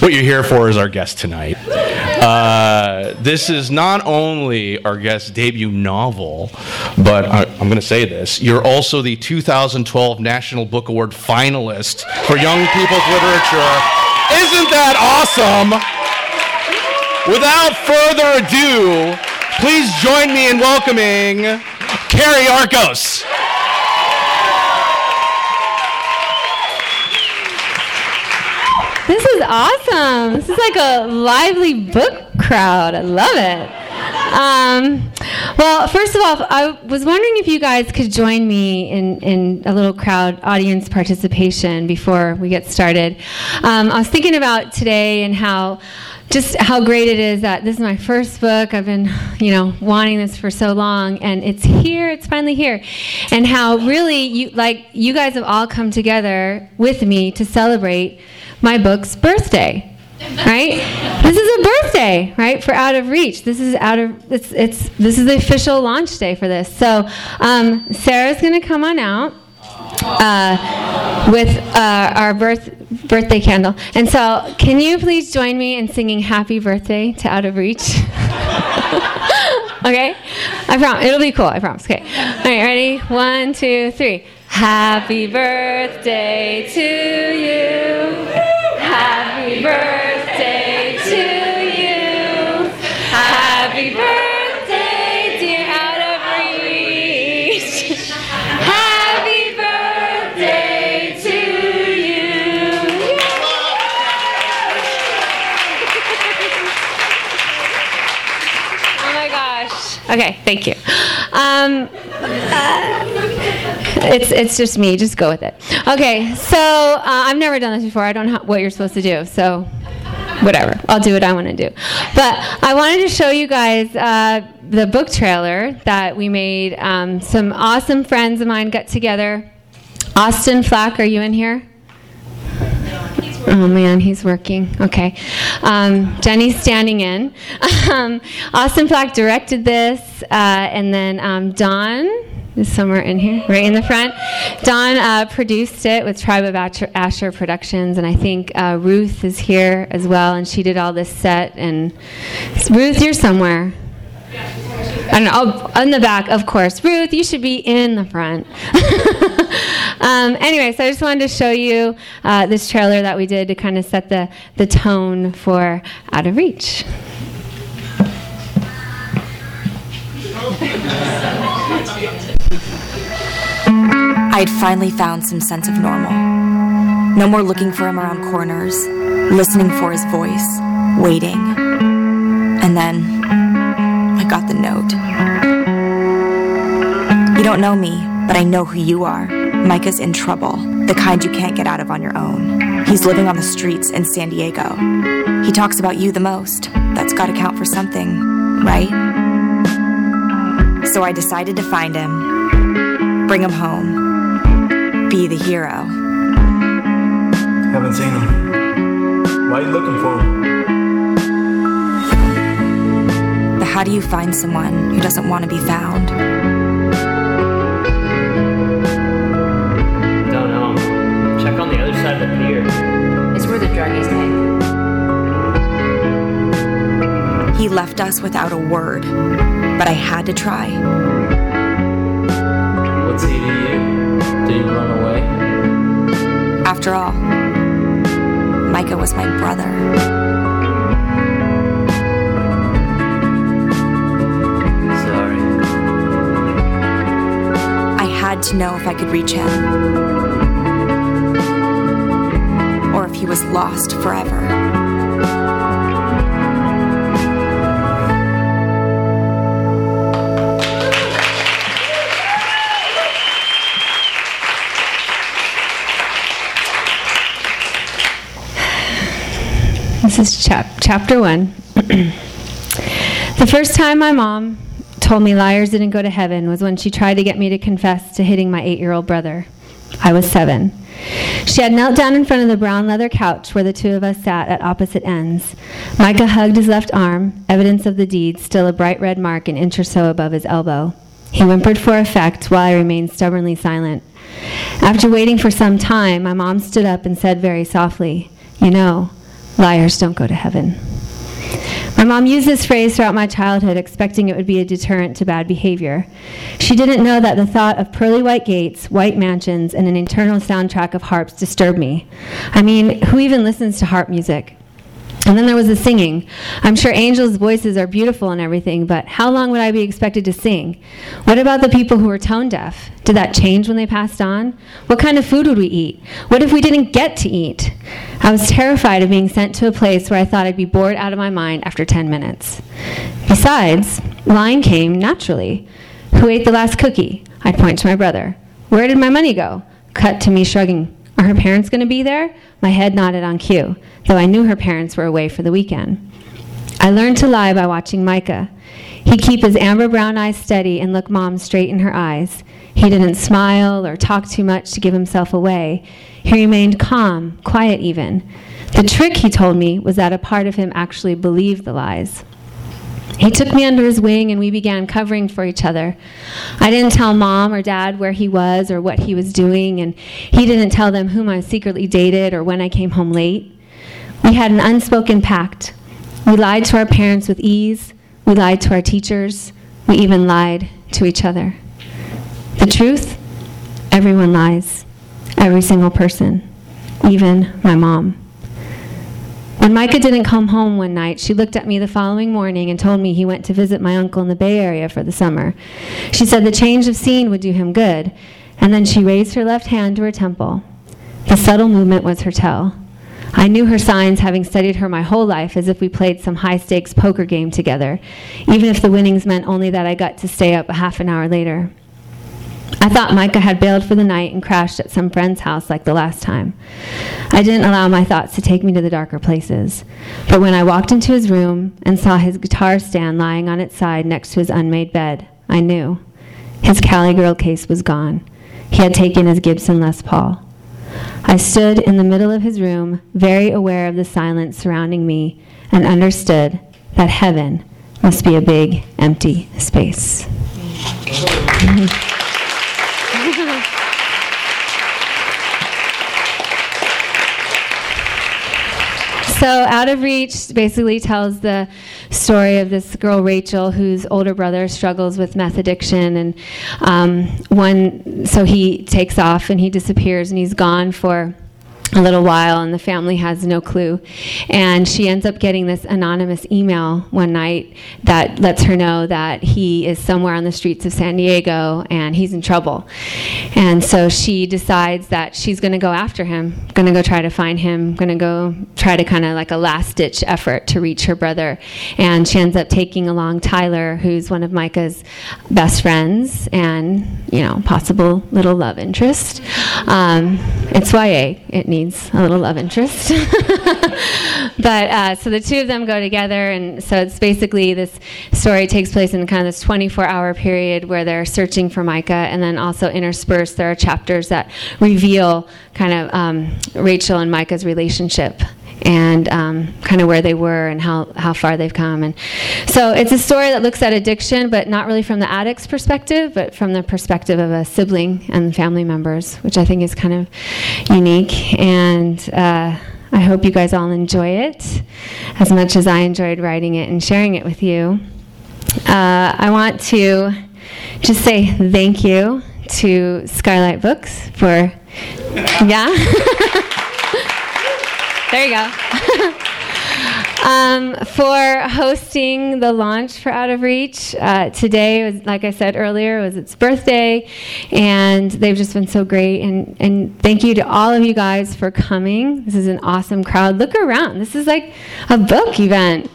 What you're here for is our guest tonight. Uh, this is not only our guest's debut novel, but I, I'm going to say this you're also the 2012 National Book Award finalist for Young People's Literature. Isn't that awesome? Without further ado, please join me in welcoming Carrie Arcos. This is awesome. This is like a lively book crowd. I love it. Um, well, first of all, I was wondering if you guys could join me in, in a little crowd audience participation before we get started. Um, I was thinking about today and how just how great it is that this is my first book. I've been, you know, wanting this for so long, and it's here. It's finally here, and how really you like you guys have all come together with me to celebrate my book's birthday. Right? This is a birthday, right? For Out of Reach. This is out of it's it's this is the official launch day for this. So um, Sarah's gonna come on out uh, with uh, our birth birthday candle. And so, can you please join me in singing "Happy Birthday" to Out of Reach? okay, I promise it'll be cool. I promise. Okay, all right, ready? One, two, three. Happy birthday to you. Happy birthday to you. Happy birthday, dear Out of Reach. Happy birthday to you. Oh my gosh. Okay, thank you. Um, uh, it's it's just me. Just go with it. Okay, so uh, I've never done this before. I don't know what you're supposed to do. So whatever. I'll do what I want to do. But I wanted to show you guys uh, the book trailer that we made. Um, some awesome friends of mine got together. Austin Flack, are you in here? Oh man, he's working. Okay. Um, Jenny's standing in. Um, Austin Flack directed this, uh, and then um, Don is somewhere in here, right in the front. Don uh, produced it with Tribe of Asher, Productions, and I think uh, Ruth is here as well, and she did all this set. And Ruth, you're somewhere. I know. Oh, in the back, of course. Ruth, you should be in the front. um, anyway, so I just wanted to show you uh, this trailer that we did to kind of set the, the tone for Out of Reach. I'd finally found some sense of normal. No more looking for him around corners, listening for his voice, waiting. And then I got the note. You don't know me, but I know who you are. Micah's in trouble, the kind you can't get out of on your own. He's living on the streets in San Diego. He talks about you the most. That's gotta count for something, right? So I decided to find him, bring him home, be the hero. Haven't seen him. Why are you looking for him? The how do you find someone who doesn't want to be found? Don't know. Check on the other side of the pier. It's where the druggies hang. He left us without a word, but I had to try. What's he to you? Did he run away? After all, Micah was my brother. Sorry. I had to know if I could reach him. Or if he was lost forever. This is chap- chapter one. the first time my mom told me liars didn't go to heaven was when she tried to get me to confess to hitting my eight year old brother. I was seven. She had knelt down in front of the brown leather couch where the two of us sat at opposite ends. Micah hugged his left arm, evidence of the deed, still a bright red mark an inch or so above his elbow. He whimpered for effect while I remained stubbornly silent. After waiting for some time, my mom stood up and said very softly, You know, liars don't go to heaven. My mom used this phrase throughout my childhood, expecting it would be a deterrent to bad behavior. She didn't know that the thought of pearly white gates, white mansions, and an eternal soundtrack of harps disturbed me. I mean, who even listens to harp music? And then there was the singing. I'm sure angels' voices are beautiful and everything, but how long would I be expected to sing? What about the people who were tone deaf? Did that change when they passed on? What kind of food would we eat? What if we didn't get to eat? I was terrified of being sent to a place where I thought I'd be bored out of my mind after 10 minutes. Besides, lying came naturally. Who ate the last cookie? I'd point to my brother. Where did my money go? Cut to me shrugging. Are her parents going to be there? My head nodded on cue, though I knew her parents were away for the weekend. I learned to lie by watching Micah. He'd keep his amber brown eyes steady and look Mom straight in her eyes. He didn't smile or talk too much to give himself away. He remained calm, quiet even. The trick, he told me, was that a part of him actually believed the lies. He took me under his wing and we began covering for each other. I didn't tell mom or dad where he was or what he was doing, and he didn't tell them whom I secretly dated or when I came home late. We had an unspoken pact. We lied to our parents with ease, we lied to our teachers, we even lied to each other. The truth? Everyone lies. Every single person. Even my mom. When Micah didn't come home one night, she looked at me the following morning and told me he went to visit my uncle in the Bay Area for the summer. She said the change of scene would do him good, and then she raised her left hand to her temple. The subtle movement was her tell. I knew her signs, having studied her my whole life, as if we played some high stakes poker game together, even if the winnings meant only that I got to stay up a half an hour later. I thought Micah had bailed for the night and crashed at some friend's house like the last time. I didn't allow my thoughts to take me to the darker places. But when I walked into his room and saw his guitar stand lying on its side next to his unmade bed, I knew. His Cali Girl case was gone. He had taken his Gibson Les Paul. I stood in the middle of his room, very aware of the silence surrounding me, and understood that heaven must be a big, empty space. Mm-hmm. So, Out of Reach basically tells the story of this girl, Rachel, whose older brother struggles with meth addiction. And um, one, so he takes off and he disappears and he's gone for a little while and the family has no clue. And she ends up getting this anonymous email one night that lets her know that he is somewhere on the streets of San Diego and he's in trouble. And so she decides that she's going to go after him, going to go try to find him, going to go try to kind of like a last ditch effort to reach her brother. And she ends up taking along Tyler, who's one of Micah's best friends and, you know, possible little love interest. Um, it's YA. It needs a little love interest. but uh, so the two of them go together, and so it's basically this story takes place in kind of this 24-hour period where they're searching for Micah, and then also interspersed there are chapters that reveal kind of um, Rachel and Micah's relationship and um, kind of where they were and how, how far they've come. And so it's a story that looks at addiction, but not really from the addict's perspective, but from the perspective of a sibling and family members, which I think is kind of unique. And uh, I hope you guys all enjoy it as much as I enjoyed writing it and sharing it with you. Uh, I want to just say thank you to Skylight Books for, yeah. there you go. um, for hosting the launch for Out of Reach. Uh, today, was, like I said earlier, was its birthday, and they've just been so great. And, and thank you to all of you guys for coming. This is an awesome crowd. Look around. This is like a book event.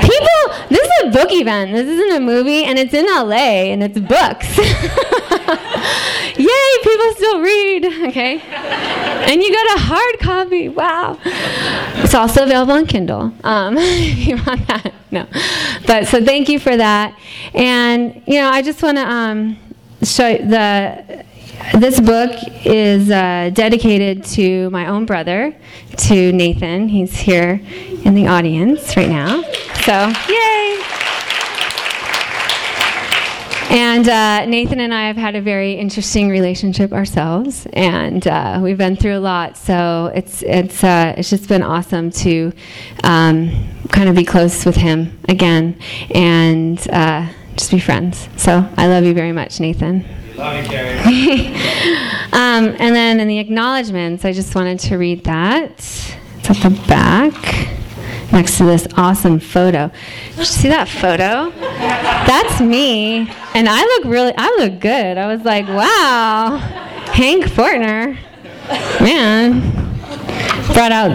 People, this is a book event. This isn't a movie, and it's in LA, and it's books. Yay, people still read, okay? And you got a hard copy, wow. It's also available on Kindle um, if you want that. No. But so thank you for that. And, you know, I just want to um, show the this book is uh, dedicated to my own brother, to Nathan. He's here in the audience right now. So, yay! And uh, Nathan and I have had a very interesting relationship ourselves, and uh, we've been through a lot. So it's it's uh, it's just been awesome to um, kind of be close with him again and uh, just be friends. So I love you very much, Nathan. Love you, Carrie. um, and then in the acknowledgments, I just wanted to read that. It's at the back next to this awesome photo. Did you see that photo? That's me. And I look really, I look good. I was like, wow, Hank Fortener. Man. Brought out,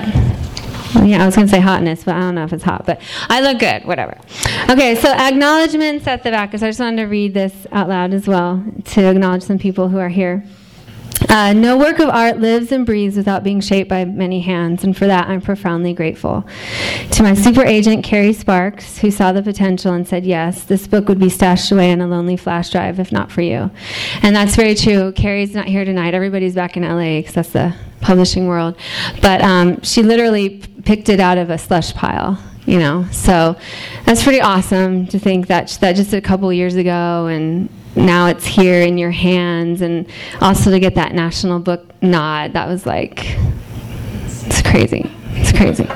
yeah, I was going to say hotness, but I don't know if it's hot, but I look good, whatever. Okay, so acknowledgments at the back. So I just wanted to read this out loud as well to acknowledge some people who are here. Uh, no work of art lives and breathes without being shaped by many hands, and for that I'm profoundly grateful. To my super agent, Kerry Sparks, who saw the potential and said, Yes, this book would be stashed away in a lonely flash drive if not for you. And that's very true. Kerry's not here tonight. Everybody's back in LA because that's the publishing world. But um, she literally picked it out of a slush pile you know so that's pretty awesome to think that that just a couple years ago and now it's here in your hands. And also to get that national book nod that was like it's crazy. It's crazy.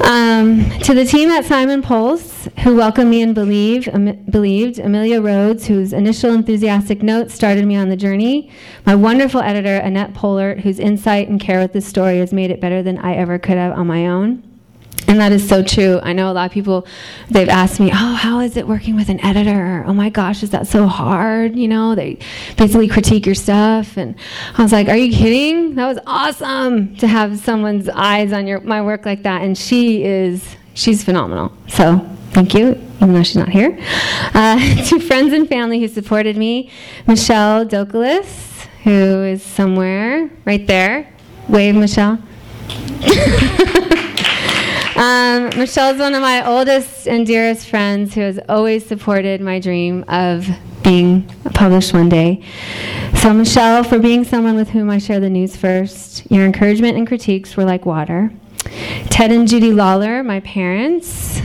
Um, to the team at Simon Pulse, who welcomed me and believed, um, believed, Amelia Rhodes, whose initial enthusiastic notes started me on the journey, my wonderful editor, Annette Pollert, whose insight and care with this story has made it better than I ever could have on my own. And that is so true. I know a lot of people, they've asked me, oh, how is it working with an editor? Oh my gosh, is that so hard? You know, they basically critique your stuff. And I was like, are you kidding? That was awesome to have someone's eyes on your my work like that. And she is, she's phenomenal. So thank you, even though she's not here. Uh, to friends and family who supported me, Michelle Dokalis, who is somewhere right there. Wave, Michelle. Um, Michelle's one of my oldest and dearest friends who has always supported my dream of being published one day. So, Michelle, for being someone with whom I share the news first, your encouragement and critiques were like water. Ted and Judy Lawler, my parents,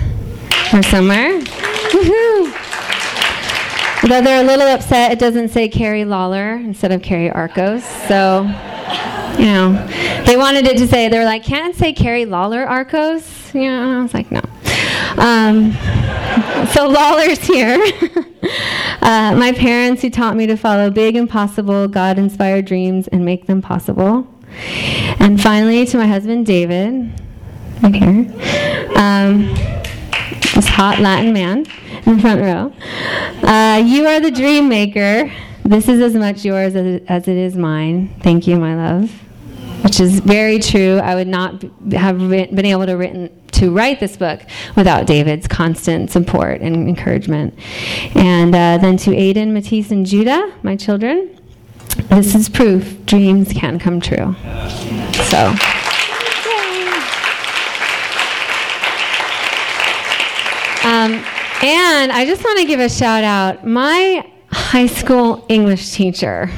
are somewhere. Though they're a little upset, it doesn't say Carrie Lawler instead of Carrie Arcos. So, you know, they wanted it to say, they were like, can't say Carrie Lawler Arcos? You know, I was like, no. Um, so Lawler's here. uh, my parents who taught me to follow big, impossible, God inspired dreams and make them possible. And finally, to my husband, David, right here. Um, this hot Latin man in the front row. Uh, you are the dream maker. This is as much yours as it, as it is mine. Thank you, my love. Which is very true. I would not have been able to written to write this book without David's constant support and encouragement. And uh, then to Aiden, Matisse, and Judah, my children. this is proof dreams can come true. So. Um, and I just want to give a shout out. My high school English teacher,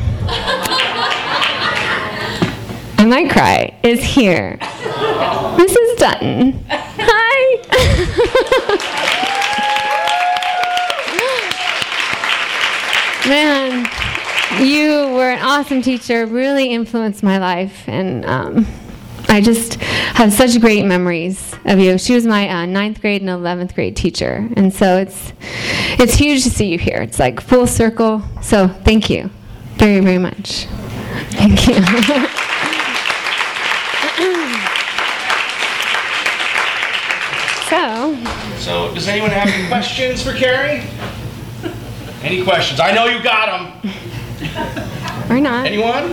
I might cry, is here. Mrs. Dutton. Hi. Man, you were an awesome teacher, really influenced my life, and um, I just have such great memories of you. She was my uh, ninth grade and eleventh grade teacher, and so it's it's huge to see you here. It's like full circle. So thank you, very very much. Thank you. so. So, does anyone have any questions for Carrie? Any questions? I know you got them. Or not. Anyone?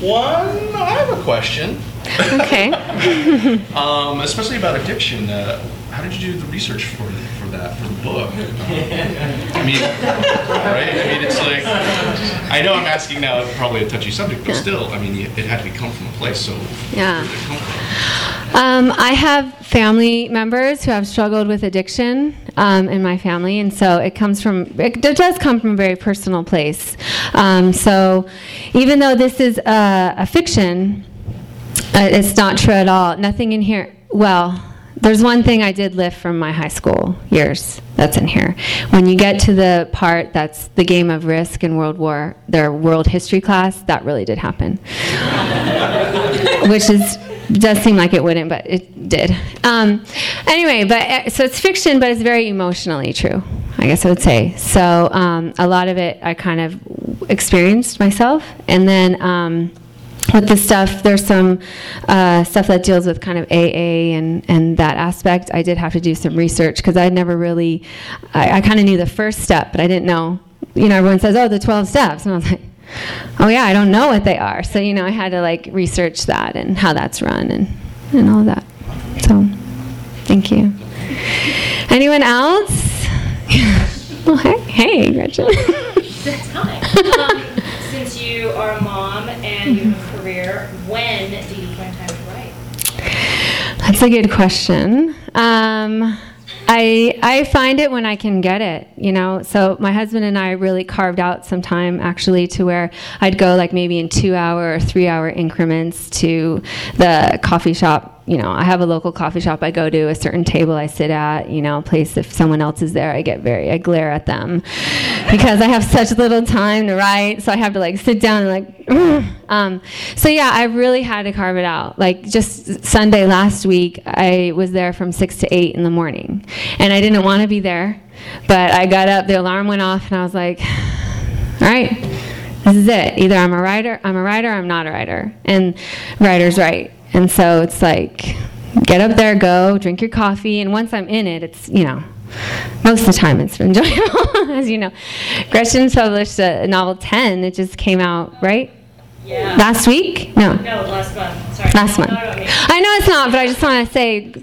One? I have a question. Okay. um, especially about addiction. Uh, how did you do the research for for that for the book? I mean, right? I mean, it's like I know I'm asking now probably a touchy subject, but still, I mean, it had to come from a place. So Yeah. Um, I have family members who have struggled with addiction um, in my family, and so it comes from it does come from a very personal place. Um, so even though this is a, a fiction, uh, it's not true at all. Nothing in here. Well, there's one thing I did lift from my high school years that's in here. When you get to the part that's the game of risk in World War, their world history class, that really did happen. Which is does seem like it wouldn't, but it did. Um, anyway, but uh, so it's fiction, but it's very emotionally true. I guess I would say. So um, a lot of it I kind of experienced myself, and then. Um, with the stuff, there's some uh, stuff that deals with kind of AA and, and that aspect. I did have to do some research because I never really, I, I kind of knew the first step, but I didn't know. You know, everyone says, oh, the 12 steps. And I was like, oh, yeah, I don't know what they are. So, you know, I had to like research that and how that's run and, and all that. So, thank you. Anyone else? oh, hey, hey, Gretchen. Hi. Um, since you are a mom and you have career, when do you find time to write? That's a good question. Um, I I find it when I can get it, you know. So my husband and I really carved out some time actually to where I'd go like maybe in two hour or three hour increments to the coffee shop. You know, I have a local coffee shop I go to, a certain table I sit at, you know, a place if someone else is there, I get very, I glare at them because I have such little time to write. So I have to like sit down and like, um, so yeah, I really had to carve it out. Like just Sunday last week, I was there from six to eight in the morning and I didn't want to be there, but I got up, the alarm went off and I was like, all right, this is it. Either I'm a writer, I'm a writer, I'm not a writer. And writer's right. And so it's like, get up there, go, drink your coffee, and once I'm in it, it's, you know, most of the time it's enjoyable, as you know. Gretchen published a, novel 10, it just came out, right? Yeah. Last week? No. No, last month. Sorry. Last month. Not about me. I know it's not, but I just want to say,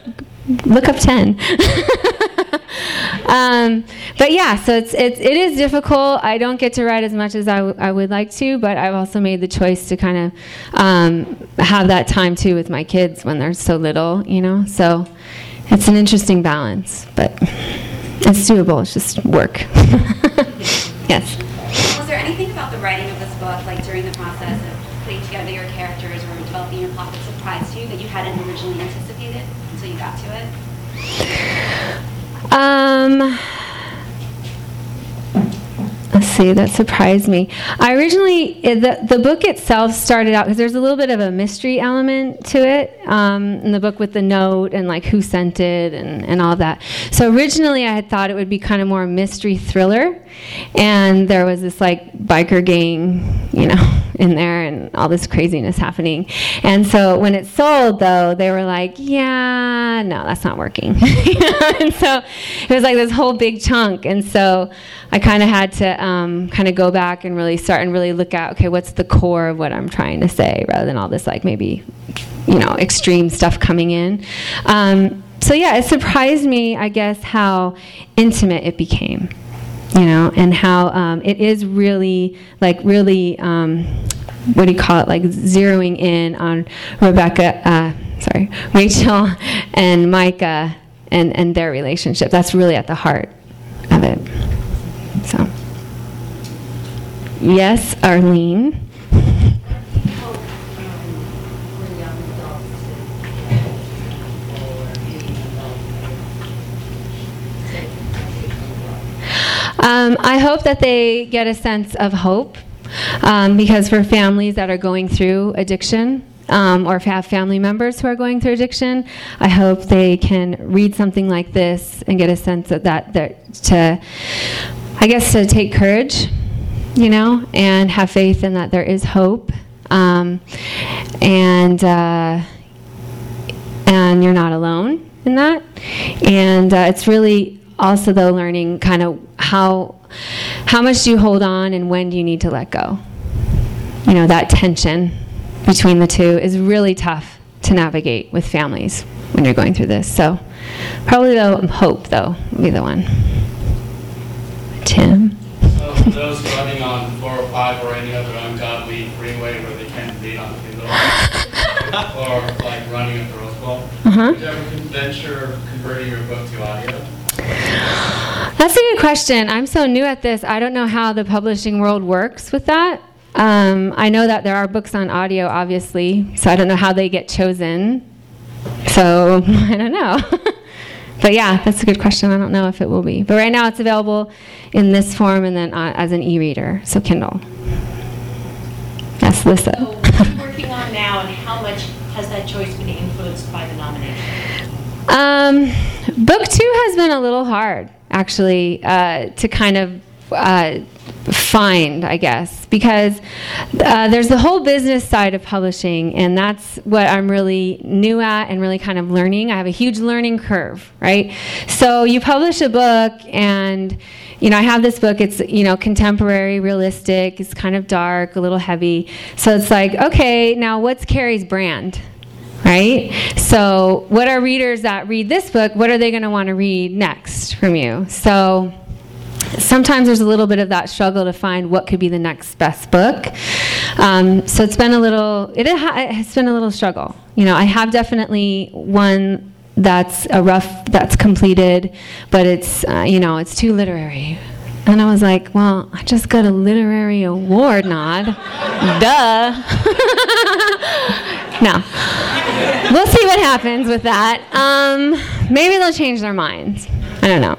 look up 10. um, but yeah, so it's, it's, it is difficult. I don't get to write as much as I, w- I would like to, but I've also made the choice to kind of um, have that time too with my kids when they're so little, you know? So it's an interesting balance, but it's doable. It's just work. yes. Was there anything about the writing of this book, like during the process of putting together your characters or developing your plot that surprised you that you hadn't originally anticipated until you got to it? Um, let's see, that surprised me. I originally, the, the book itself started out, because there's a little bit of a mystery element to it um, in the book with the note and like who sent it and, and all that. So originally I had thought it would be kind of more a mystery thriller. And there was this like biker gang, you know, in there and all this craziness happening. And so when it sold, though, they were like, yeah, no, that's not working. and so it was like this whole big chunk. And so I kind of had to um, kind of go back and really start and really look at, okay, what's the core of what I'm trying to say rather than all this like maybe, you know, extreme stuff coming in. Um, so yeah, it surprised me, I guess, how intimate it became you know, and how um, it is really, like, really, um, what do you call it, like zeroing in on Rebecca, uh, sorry, Rachel and Micah and, and their relationship. That's really at the heart of it. So, yes, Arlene. Um, I hope that they get a sense of hope um, because for families that are going through addiction, um, or have family members who are going through addiction, I hope they can read something like this and get a sense of that, that to, I guess, to take courage, you know, and have faith in that there is hope, um, and uh, and you're not alone in that, and uh, it's really also though learning kind of how how much do you hold on and when do you need to let go? You know that tension between the two is really tough to navigate with families when you're going through this. So probably the hope though would be the one. Tim? So those running on 405 or any other ungodly freeway where they can't read on Kindle or like running at the Rose Bowl, uh-huh. did you ever venture converting your book to audio? That's a good question. I'm so new at this. I don't know how the publishing world works with that. Um, I know that there are books on audio, obviously, so I don't know how they get chosen. So I don't know. but yeah, that's a good question. I don't know if it will be. But right now it's available in this form and then uh, as an e reader, so Kindle. Yes, Lissa. So what are you working on now, and how much has that choice been influenced by the nomination? Um, book two has been a little hard, actually, uh, to kind of uh, find, I guess, because uh, there's the whole business side of publishing, and that's what I'm really new at and really kind of learning. I have a huge learning curve, right? So you publish a book, and you know, I have this book. It's you know contemporary, realistic. It's kind of dark, a little heavy. So it's like, okay, now what's Carrie's brand? Right? So, what are readers that read this book, what are they going to want to read next from you? So, sometimes there's a little bit of that struggle to find what could be the next best book. Um, so, it's been a little, it has been a little struggle. You know, I have definitely one that's a rough, that's completed, but it's, uh, you know, it's too literary. And I was like, well, I just got a literary award nod. Duh. no. We'll see what happens with that. Um, maybe they'll change their minds. I don't know.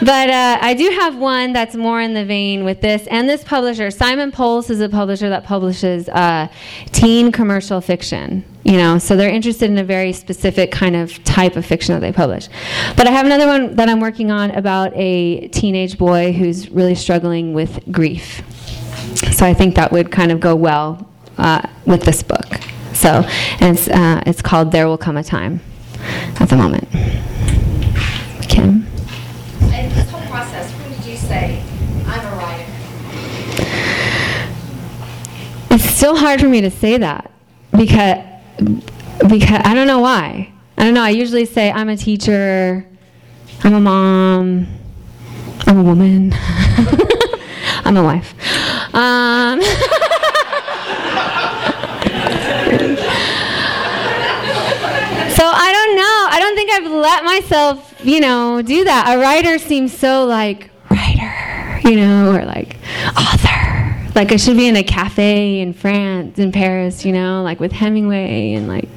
But uh, I do have one that's more in the vein with this. And this publisher, Simon Pulse, is a publisher that publishes uh, teen commercial fiction. You know, so they're interested in a very specific kind of type of fiction that they publish. But I have another one that I'm working on about a teenage boy who's really struggling with grief. So I think that would kind of go well uh, with this book. So, and it's, uh, it's called There Will Come a Time at the moment. Kim? And this whole process, when did you say, I'm a writer? It's still hard for me to say that because, because I don't know why. I don't know. I usually say I'm a teacher, I'm a mom, I'm a woman, I'm a wife. Um, So I don't know. I don't think I've let myself, you know, do that. A writer seems so like you know, or like author. Like I should be in a cafe in France, in Paris, you know, like with Hemingway and like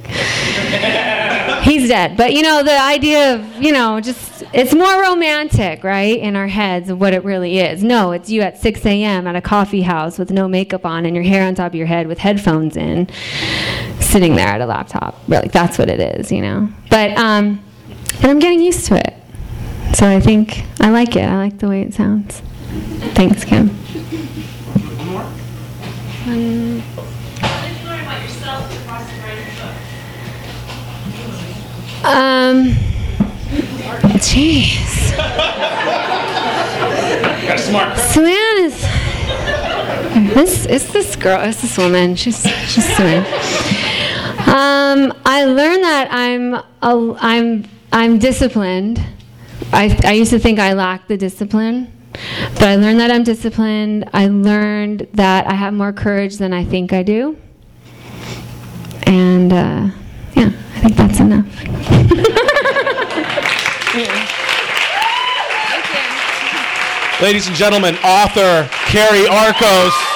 he's dead. But you know, the idea of, you know, just it's more romantic, right, in our heads of what it really is. No, it's you at 6 a.m. at a coffee house with no makeup on and your hair on top of your head with headphones in, sitting there at a laptop. Really, that's what it is, you know. But um, and I'm getting used to it. So I think I like it. I like the way it sounds. Thanks, Kim. Um, Um, jeez. Got smart. Suanne is. This is this girl. It's this woman. She's she's Suanne. Um, I learned that I'm a, I'm I'm disciplined. I I used to think I lacked the discipline, But I learned that I'm disciplined. I learned that I have more courage than I think I do. And uh, yeah, I think that's enough. Ladies and gentlemen, author Carrie Arcos.